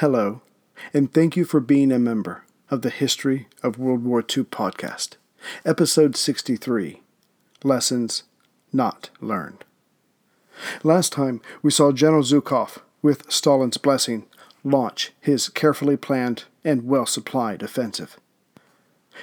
hello, and thank you for being a member of the History of World War II podcast, episode 63 Lessons Not Learned. Last time, we saw General Zhukov, with Stalin's blessing, launch his carefully planned and well supplied offensive.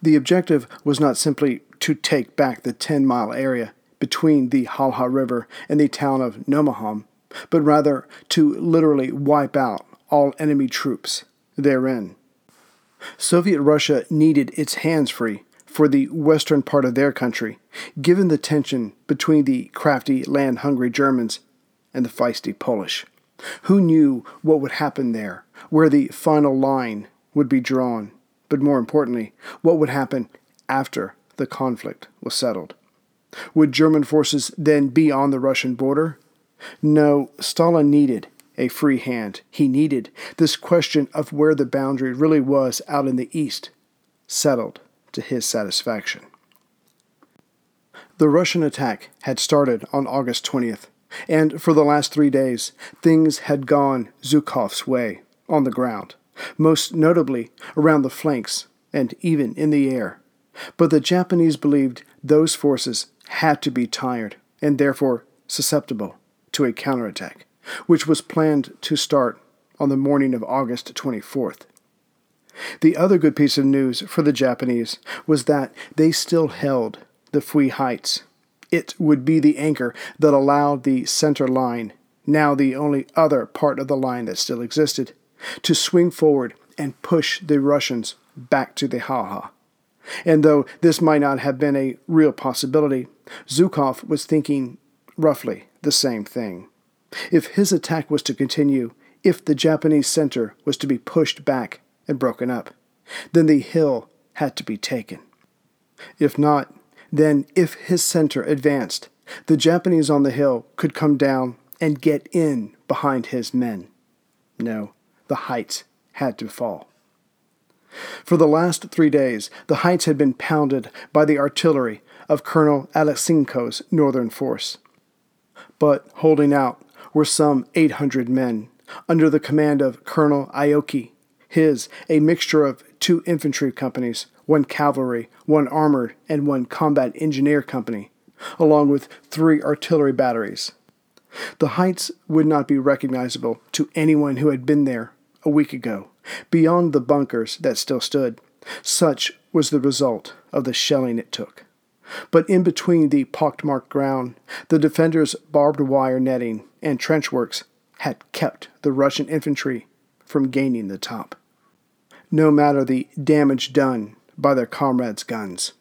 The objective was not simply to take back the 10 mile area between the Halha River and the town of Nomonhan, but rather to literally wipe out all enemy troops therein. Soviet Russia needed its hands free for the western part of their country, given the tension between the crafty, land hungry Germans and the feisty Polish. Who knew what would happen there, where the final line would be drawn, but more importantly, what would happen after the conflict was settled? Would German forces then be on the Russian border? No, Stalin needed a free hand. He needed this question of where the boundary really was out in the east settled to his satisfaction. The Russian attack had started on August 20th, and for the last three days, things had gone Zhukov's way on the ground, most notably around the flanks and even in the air. But the Japanese believed those forces had to be tired and therefore susceptible to a counterattack, which was planned to start on the morning of August 24th. The other good piece of news for the Japanese was that they still held the Fui Heights. It would be the anchor that allowed the center line, now the only other part of the line that still existed, to swing forward and push the Russians back to the Halha. And though this might not have been a real possibility, Zhukov was thinking roughly the same thing. If his attack was to continue, if the Japanese center was to be pushed back and broken up, then the hill had to be taken. If not, then if his center advanced, the Japanese on the hill could come down and get in behind his men. No, the heights had to fall. For the last three days, the heights had been pounded by the artillery of Colonel Aleksinko's northern force. But holding out were some 800 men, under the command of Colonel Aoki, his a mixture of two infantry companies, one cavalry, one armored, and one combat engineer company, along with three artillery batteries. The heights would not be recognizable to anyone who had been there a week ago, beyond the bunkers that still stood. Such was the result of the shelling it took. But in between the pockmarked ground, the defenders' barbed wire netting and trench works had kept the Russian infantry from gaining the top, no matter the damage done by their comrades' guns.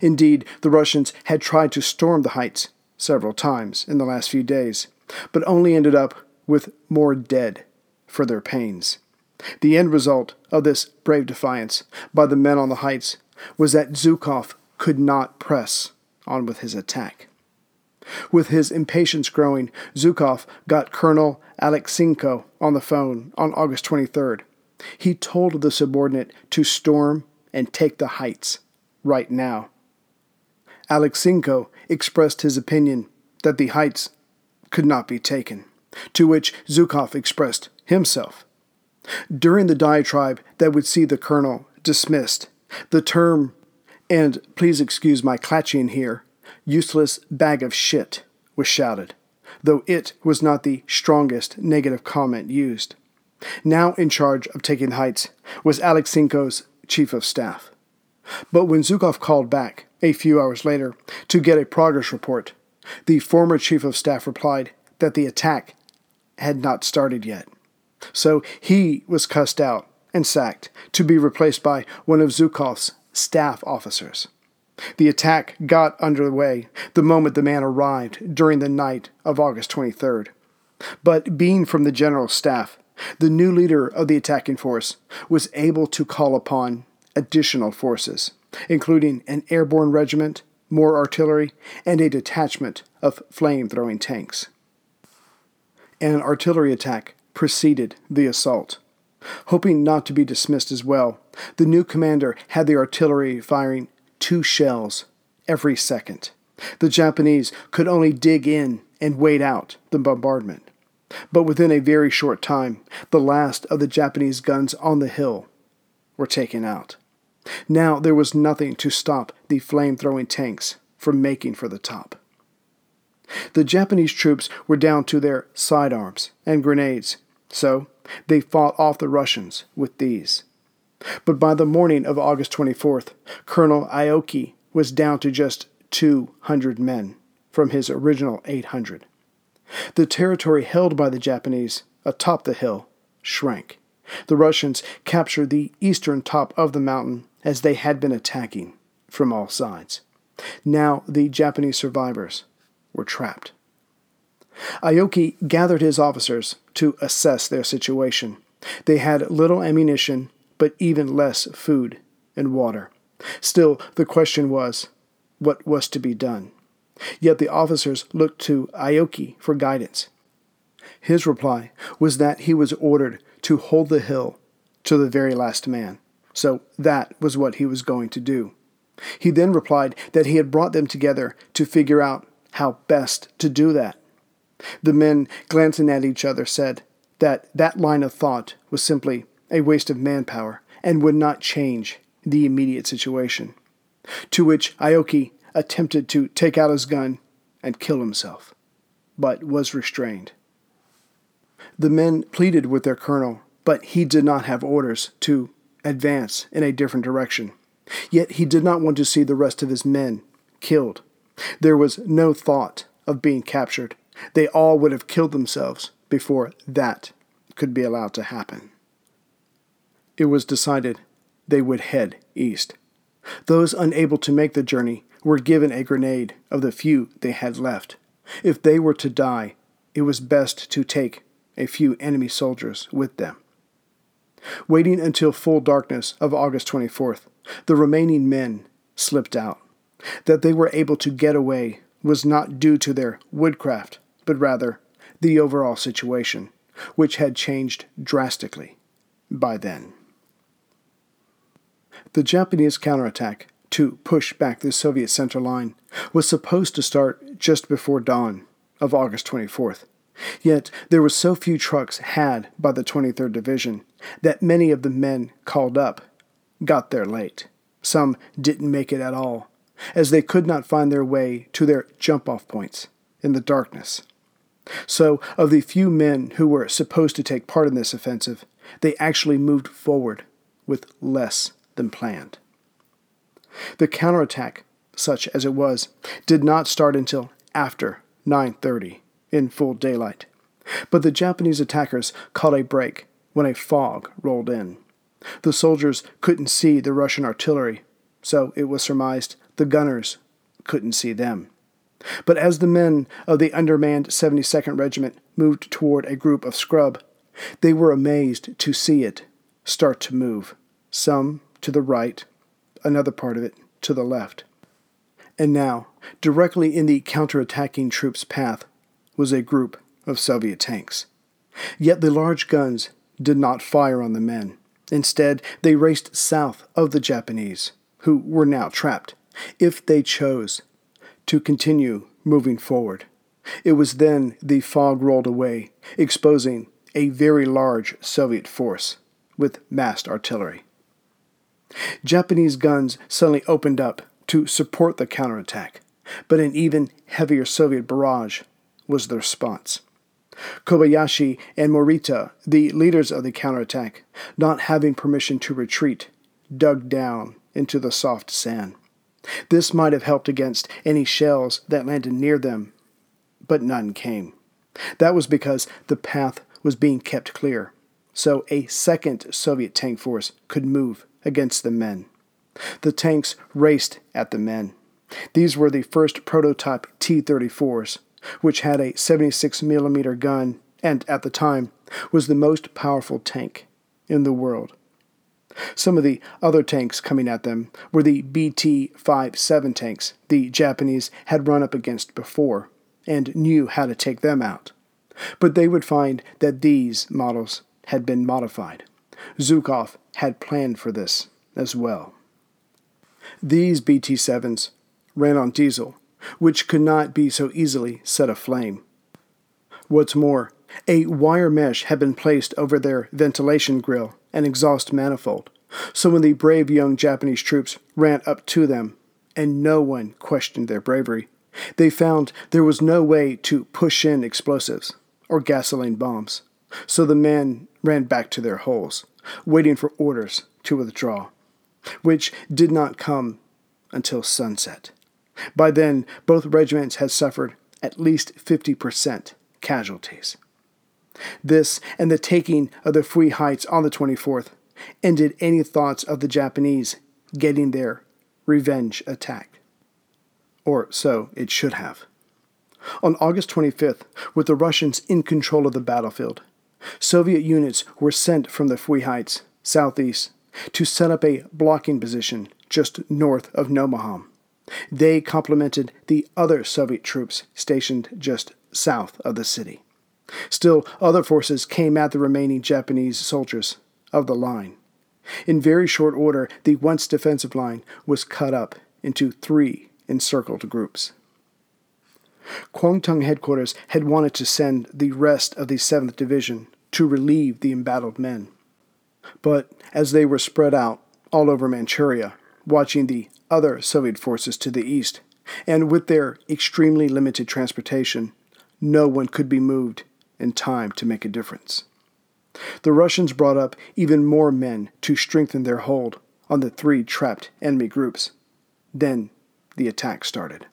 Indeed, the Russians had tried to storm the heights several times in the last few days, but only ended up with more dead for their pains. The end result of this brave defiance by the men on the heights was that Zhukov could not press on with his attack. With his impatience growing, Zhukov got Colonel Aleksinko on the phone on August 23rd. He told the subordinate to storm and take the heights right now. Aleksinko expressed his opinion that the heights could not be taken, to which Zhukov expressed himself. During the diatribe that would see the colonel dismissed, the term and please excuse my clatching here, useless bag of shit was shouted, though it was not the strongest negative comment used. Now in charge of taking heights was Aleksinko's chief of staff. But when Zhukov called back, a few hours later, to get a progress report, the former chief of staff replied that the attack had not started yet. So he was cussed out and sacked to be replaced by one of Zhukov's staff officers. The attack got underway the moment the man arrived during the night of August 23rd. But being from the general staff, the new leader of the attacking force was able to call upon additional forces, including an airborne regiment, more artillery, and a detachment of flame throwing tanks. An artillery attack preceded the assault. Hoping not to be dismissed as well, the new commander had the artillery firing two shells every second. The Japanese could only dig in and wait out the bombardment. But within a very short time, the last of the Japanese guns on the hill were taken out. Now there was nothing to stop the flame throwing tanks from making for the top. The Japanese troops were down to their sidearms and grenades, so they fought off the Russians with these. But by the morning of August 24th, Colonel Aoki was down to just 200 men from his original 800. The territory held by the Japanese atop the hill shrank. The Russians captured the eastern top of the mountain as they had been attacking from all sides. Now the Japanese survivors were trapped. Aoki gathered his officers to assess their situation. They had little ammunition, but even less food and water. Still, the question was what was to be done? Yet the officers looked to Aoki for guidance. His reply was that he was ordered to hold the hill to the very last man. So that was what he was going to do. He then replied that he had brought them together to figure out how best to do that. The men, glancing at each other, said that that line of thought was simply a waste of manpower and would not change the immediate situation. To which Aoki attempted to take out his gun and kill himself, but was restrained. The men pleaded with their colonel, but he did not have orders to advance in a different direction. Yet he did not want to see the rest of his men killed. There was no thought of being captured. They all would have killed themselves before that could be allowed to happen. It was decided they would head east. Those unable to make the journey were given a grenade of the few they had left. If they were to die, it was best to take a few enemy soldiers with them. Waiting until full darkness of August 24th, the remaining men slipped out. That they were able to get away was not due to their woodcraft, but rather the overall situation, which had changed drastically by then. The Japanese counterattack to push back the Soviet center line was supposed to start just before dawn of August 24th. Yet there were so few trucks had by the 23rd Division that many of the men called up got there late. Some didn't make it at all, as they could not find their way to their jump off points in the darkness. So, of the few men who were supposed to take part in this offensive, they actually moved forward with less than planned. The counterattack, such as it was, did not start until after 9:30 in full daylight. But the Japanese attackers caught a break when a fog rolled in. The soldiers couldn't see the Russian artillery, so it was surmised the gunners couldn't see them. But as the men of the undermanned 72nd Regiment moved toward a group of scrub, they were amazed to see it start to move, some to the right, another part of it to the left. And now, directly in the counterattacking troops' path, was a group of Soviet tanks. Yet the large guns did not fire on the men. Instead, they raced south of the Japanese, who were now trapped, if they chose to continue moving forward. It was then the fog rolled away, exposing a very large Soviet force with massed artillery. Japanese guns suddenly opened up to support the counterattack, but an even heavier Soviet barrage was the response. Kobayashi and Morita, the leaders of the counterattack, not having permission to retreat, dug down into the soft sand. This might have helped against any shells that landed near them, but none came. That was because the path was being kept clear, so a second Soviet tank force could move against the men. The tanks raced at the men. These were the first prototype T 34s, which had a 76 millimeter gun and, at the time, was the most powerful tank in the world. Some of the other tanks coming at them were the BT 57 tanks the Japanese had run up against before and knew how to take them out. But they would find that these models had been modified. Zhukov had planned for this as well. These BT 7s ran on diesel which could not be so easily set aflame. What's more, A wire mesh had been placed over their ventilation grill and exhaust manifold, so when the brave young Japanese troops ran up to them, and no one questioned their bravery, they found there was no way to push in explosives or gasoline bombs, so the men ran back to their holes, waiting for orders to withdraw, which did not come until sunset. By then, both regiments had suffered at least 50% casualties. This and the taking of the Fui Heights on the 24th ended any thoughts of the Japanese getting their revenge attack. Or so it should have. On August 25th, with the Russians in control of the battlefield, Soviet units were sent from the Fui Heights, southeast, to set up a blocking position just north of Nomonhan. They complemented the other Soviet troops stationed just south of the city. Still, other forces came at the remaining Japanese soldiers of the line. In very short order, the once defensive line was cut up into three encircled groups. Kwantung headquarters had wanted to send the rest of the 7th Division to relieve the embattled men. But as they were spread out all over Manchuria, watching the other Soviet forces to the east, and with their extremely limited transportation, no one could be moved in time to make a difference. The Russians brought up even more men to strengthen their hold on the three trapped enemy groups. Then the attack started.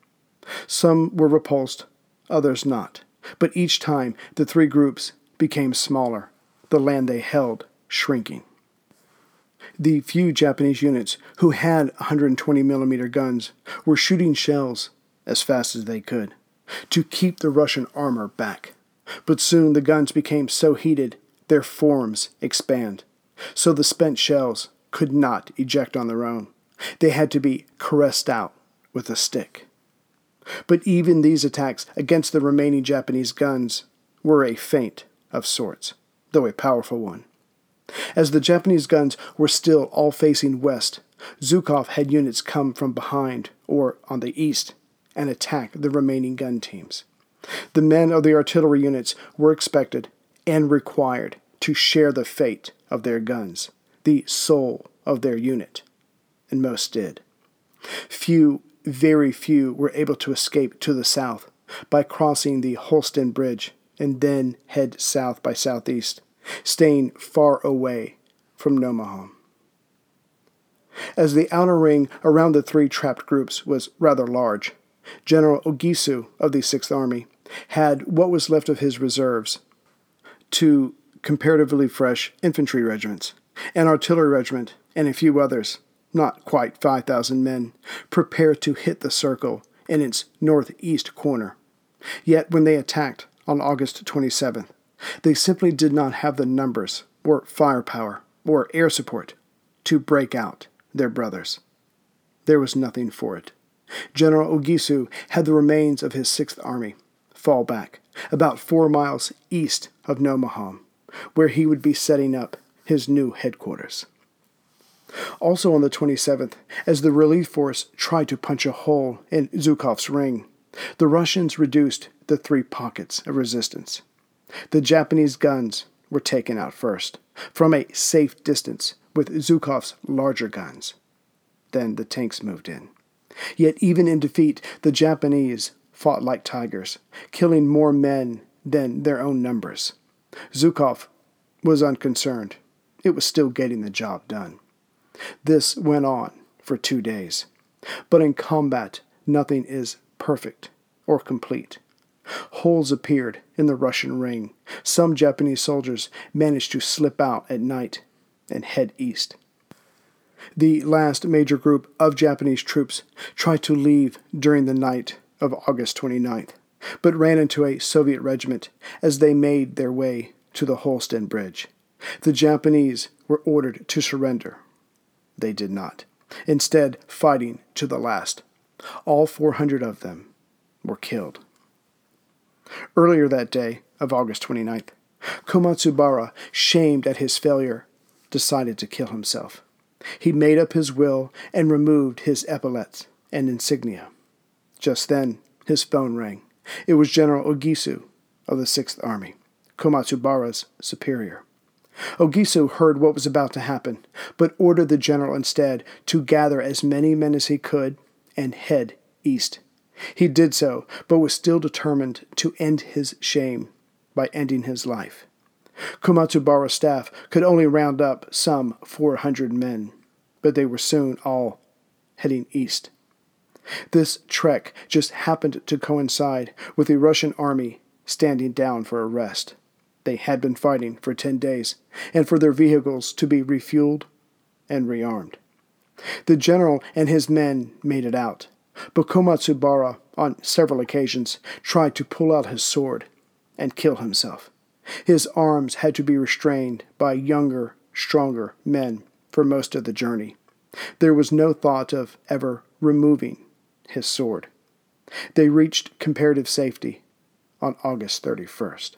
Some were repulsed, others not, but each time the three groups became smaller, the land they held shrinking. The few Japanese units who had 120 millimeter guns were shooting shells as fast as they could to keep the Russian armor back. But soon the guns became so heated their forms expand, so the spent shells could not eject on their own. They had to be caressed out with a stick. But even these attacks against the remaining Japanese guns were a feint of sorts, though a powerful one. As the Japanese guns were still all facing west, Zhukov had units come from behind or on the east and attack the remaining gun teams. The men of the artillery units were expected and required to share the fate of their guns, the soul of their unit, and most did. Few, very few, were able to escape to the south by crossing the Holsten Bridge and then head south by southeast, staying far away from Nomonhan. As the outer ring around the three trapped groups was rather large, General Ogisu of the Sixth Army had what was left of his reserves, two comparatively fresh infantry regiments, an artillery regiment, and a few others, not quite 5,000 men, prepared to hit the circle in its northeast corner. Yet when they attacked on August 27th, they simply did not have the numbers, or firepower, or air support to break out their brothers. There was nothing for it. General Ogisu had the remains of his Sixth Army fall back, about four miles east of Nomonhan, where he would be setting up his new headquarters. Also on the 27th, as the relief force tried to punch a hole in Zhukov's ring, the Russians reduced the three pockets of resistance. The Japanese guns were taken out first, from a safe distance with Zhukov's larger guns. Then the tanks moved in. Yet, even in defeat, the Japanese fought like tigers, killing more men than their own numbers. Zhukov was unconcerned. It was still getting the job done. This went on for two days. But in combat, nothing is perfect or complete. Holes appeared in the Russian ring. Some Japanese soldiers managed to slip out at night and head east. The last major group of Japanese troops tried to leave during the night of August 29th, but ran into a Soviet regiment as they made their way to the Holsten Bridge. The Japanese were ordered to surrender. They did not, instead, fighting to the last. All 400 of them were killed. Earlier that day of August 29th, Komatsubara, shamed at his failure, decided to kill himself. He made up his will and removed his epaulets and insignia. Just then, his phone rang. It was General Ogisu of the Sixth Army Komatsubara's superior. Ogisu heard what was about to happen, but ordered the general instead to gather as many men as he could and head east. He did so, but was still determined to end his shame by ending his life. Komatsubara's staff could only round up some 400 men, but they were soon all heading east. This trek just happened to coincide with the Russian army standing down for a rest. They had been fighting for 10 days, and for their vehicles to be refueled and rearmed. The general and his men made it out, but Komatsubara, on several occasions, tried to pull out his sword and kill himself. His arms had to be restrained by younger, stronger men for most of the journey. There was no thought of ever removing his sword. They reached comparative safety on August 31st.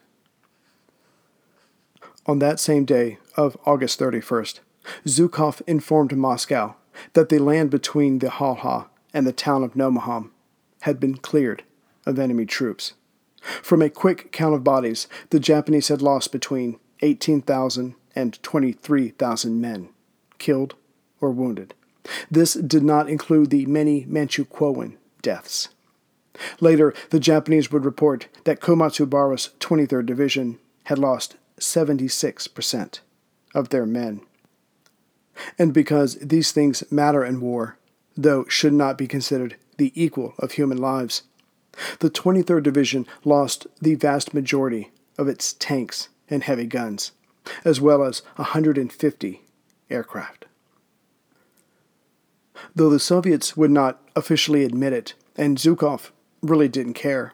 On that same day of August 31st, Zhukov informed Moscow that the land between the Halha and the town of Nomonhan had been cleared of enemy troops. From a quick count of bodies, the Japanese had lost between 18,000 and 23,000 men, killed or wounded. This did not include the many Manchukuo deaths. Later, the Japanese would report that Komatsubara's 23rd Division had lost 76% of their men. And because these things matter in war, though should not be considered the equal of human lives, the 23rd Division lost the vast majority of its tanks and heavy guns, as well as 150 aircraft. Though the Soviets would not officially admit it, and Zhukov really didn't care,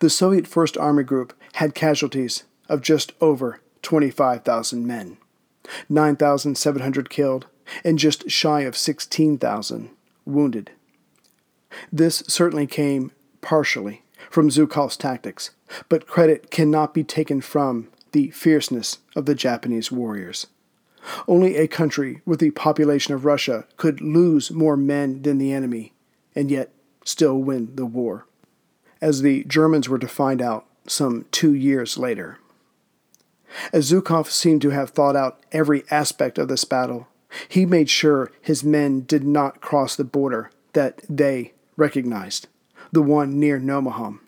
the Soviet First Army Group had casualties of just over 25,000 men, 9,700 killed, and just shy of 16,000 wounded. This certainly came partially from Zhukov's tactics, but credit cannot be taken from the fierceness of the Japanese warriors. Only a country with the population of Russia could lose more men than the enemy and yet still win the war, as the Germans were to find out some two years later. As Zhukov seemed to have thought out every aspect of this battle, he made sure his men did not cross the border that they recognized, the one near Nomonhan,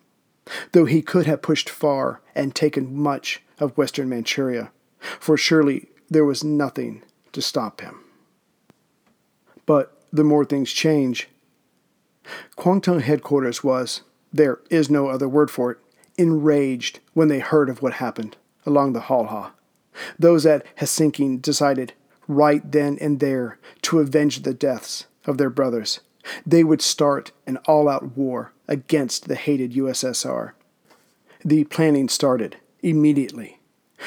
though he could have pushed far and taken much of western Manchuria, for surely there was nothing to stop him. But the more things change, Kwantung headquarters was, there is no other word for it, enraged when they heard of what happened along the Halha. Those at Hsinking decided right then and there to avenge the deaths of their brothers. They would start an all out war against the hated USSR. The planning started immediately.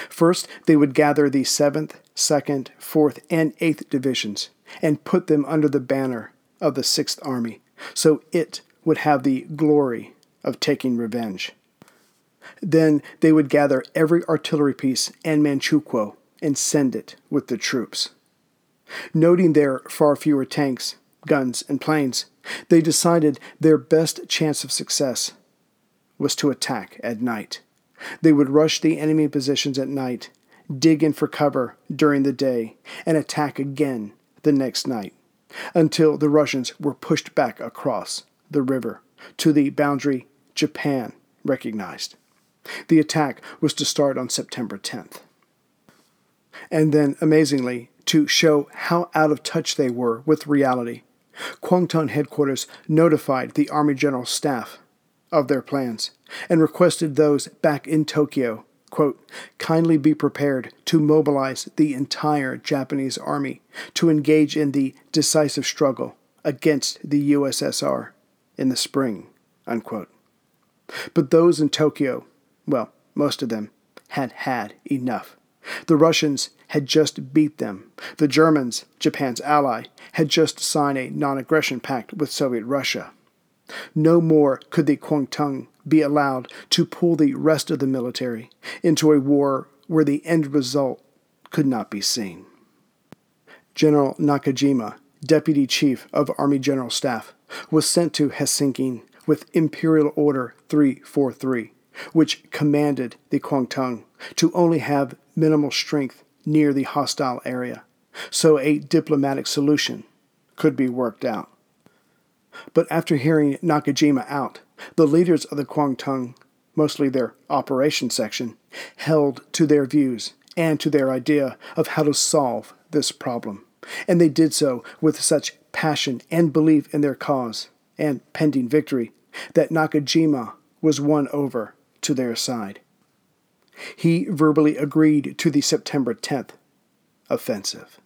First, they would gather the 7th, 2nd, 4th, and 8th Divisions and put them under the banner of the 6th Army, so it would have the glory of taking revenge. Then they would gather every artillery piece and Manchukuo and send it with the troops. Noting their far fewer tanks, guns, and planes, they decided their best chance of success was to attack at night. They would rush the enemy positions at night, dig in for cover during the day, and attack again the next night until the Russians were pushed back across the river to the boundary Japan recognized. The attack was to start on September 10th. And then, amazingly, to show how out of touch they were with reality, Kwantung headquarters notified the Army General Staff of their plans and requested those back in Tokyo, quote, kindly be prepared to mobilize the entire Japanese army to engage in the decisive struggle against the USSR in the spring, unquote. But those in Tokyo well, most of them, had had enough. The Russians had just beat them. The Germans, Japan's ally, had just signed a non aggression pact with Soviet Russia. No more could the Kwantung be allowed to pull the rest of the military into a war where the end result could not be seen. General Nakajima, Deputy Chief of Army General Staff, was sent to Hsinking with Imperial Order 343 which commanded the Kwantung to only have minimal strength near the hostile area, so a diplomatic solution could be worked out. But after hearing Nakajima out, the leaders of the Kwantung, mostly their operation section, held to their views and to their idea of how to solve this problem. And they did so with such passion and belief in their cause and pending victory that Nakajima was won over to their side. He verbally agreed to the September 10th offensive.